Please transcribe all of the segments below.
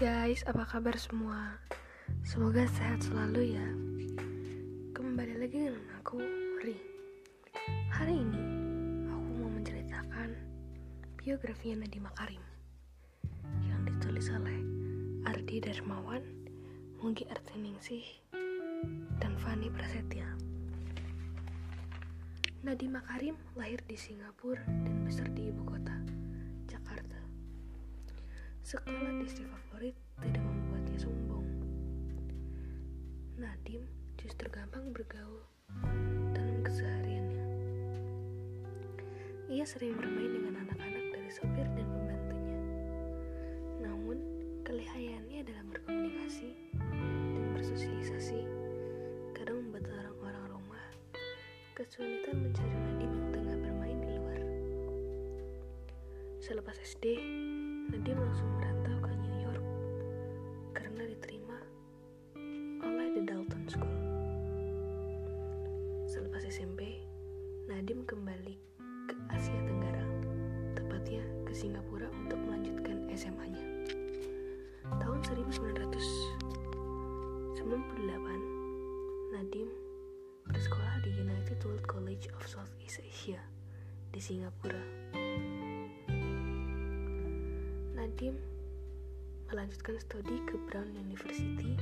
guys, apa kabar semua? Semoga sehat selalu ya. Kembali lagi dengan aku, Ri. Hari ini aku mau menceritakan biografinya Nadiem Makarim yang ditulis oleh Ardi Darmawan, Munggi Artiningsih, dan Fani Prasetya. Nadiem Makarim lahir di Singapura dan besar di ibu kota. Sekolah di istri favorit tidak membuatnya sombong. Nadim justru gampang bergaul dalam kesehariannya. Ia sering bermain dengan anak-anak dari sopir dan pembantunya. Namun, kelihayannya dalam berkomunikasi dan bersosialisasi kadang membuat orang-orang rumah kesulitan mencari Nadim yang tengah bermain di luar. Selepas SD, Nadim langsung merantau ke New York karena diterima oleh The Dalton School. Selepas SMP, Nadim kembali ke Asia Tenggara, tepatnya ke Singapura untuk melanjutkan SMA-nya. Tahun 1998, Nadim bersekolah di United World College of Southeast Asia di Singapura. Nadim melanjutkan studi ke Brown University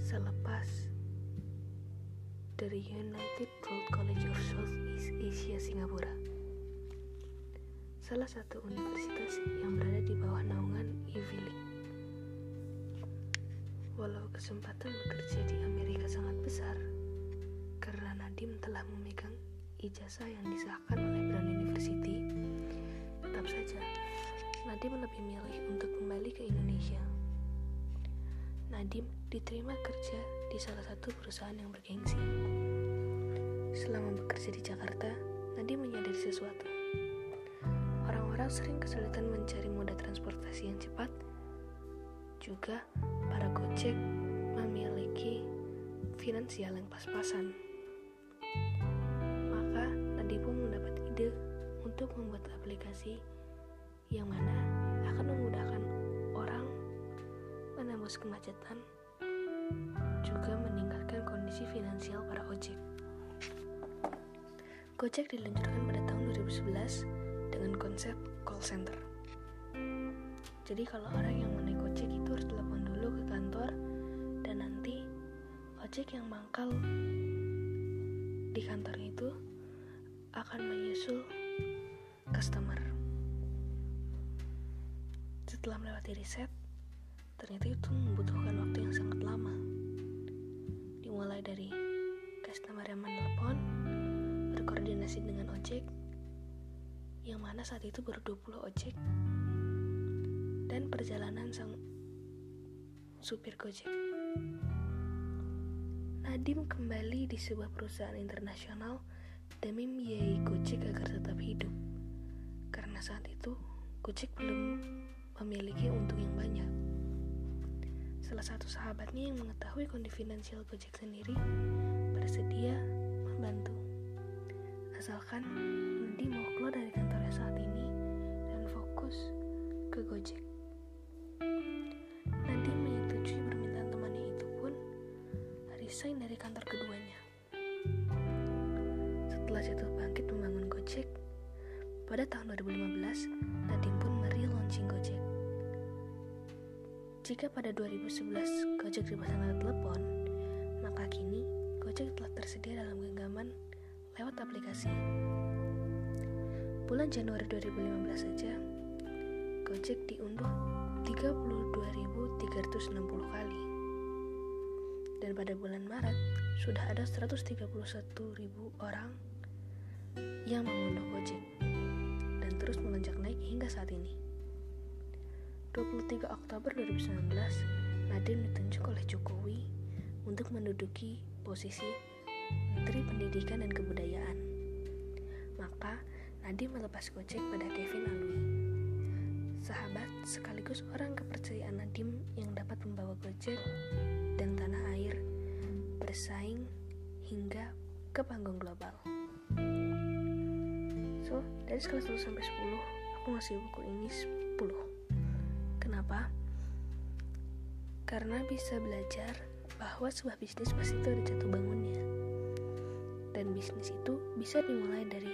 selepas dari United World College of Southeast Asia Singapura. Salah satu universitas yang berada di bawah naungan Ivy League. Walau kesempatan bekerja di Amerika sangat besar, karena Nadim telah memegang ijazah yang disahkan oleh Brown University, tetap saja Nadim lebih milih untuk kembali ke Indonesia. Nadim diterima kerja di salah satu perusahaan yang bergengsi. Selama bekerja di Jakarta, Nadim menyadari sesuatu. Orang-orang sering kesulitan mencari moda transportasi yang cepat. Juga, para Gojek memiliki finansial yang pas-pasan. Maka, Nadim pun mendapat ide untuk membuat aplikasi yang mana akan memudahkan orang menembus kemacetan juga meningkatkan kondisi finansial para ojek. Gojek diluncurkan pada tahun 2011 dengan konsep call center. Jadi kalau orang yang naik ojek itu harus telepon dulu ke kantor dan nanti ojek yang mangkal di kantor itu akan menyusul customer. Setelah melewati riset, ternyata itu membutuhkan waktu yang sangat lama. Dimulai dari customer yang menelpon, berkoordinasi dengan ojek, yang mana saat itu baru 20 ojek, dan perjalanan sang supir gojek. Nadim kembali di sebuah perusahaan internasional demi membiayai Gojek agar tetap hidup. Karena saat itu, Gojek belum memiliki untung yang banyak. Salah satu sahabatnya yang mengetahui kondisi finansial Gojek sendiri bersedia membantu. Asalkan Nadi mau keluar dari kantornya saat ini dan fokus ke Gojek. Nadi menyetujui permintaan temannya itu pun resign dari kantor keduanya. Pada tahun 2015, Nadim pun meri-launching Gojek. Jika pada 2011 Gojek dipasang lewat telepon, maka kini Gojek telah tersedia dalam genggaman lewat aplikasi. Bulan Januari 2015 saja, Gojek diunduh 32.360 kali. Dan pada bulan Maret, sudah ada 131.000 orang yang mengunduh Gojek terus melonjak naik hingga saat ini. 23 Oktober 2019, Nadiem ditunjuk oleh Jokowi untuk menduduki posisi Menteri Pendidikan dan Kebudayaan. Maka, Nadiem melepas Gojek pada Kevin Alwi, sahabat sekaligus orang kepercayaan Nadiem yang dapat membawa Gojek dan tanah air bersaing hingga ke panggung global. Dari skala 1 sampai 10, aku ngasih buku ini 10. Kenapa? Karena bisa belajar bahwa sebuah bisnis pasti itu ada jatuh bangunnya. Dan bisnis itu bisa dimulai dari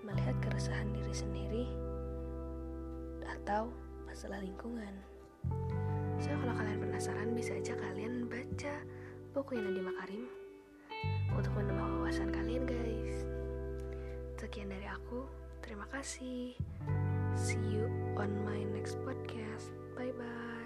melihat keresahan diri sendiri atau masalah lingkungan. So, kalau kalian penasaran bisa aja kalian baca buku Nadiem Makarim untuk menambah wawasan kalian guys. Sekian dari aku. Terima kasih. See you on my next podcast. Bye bye.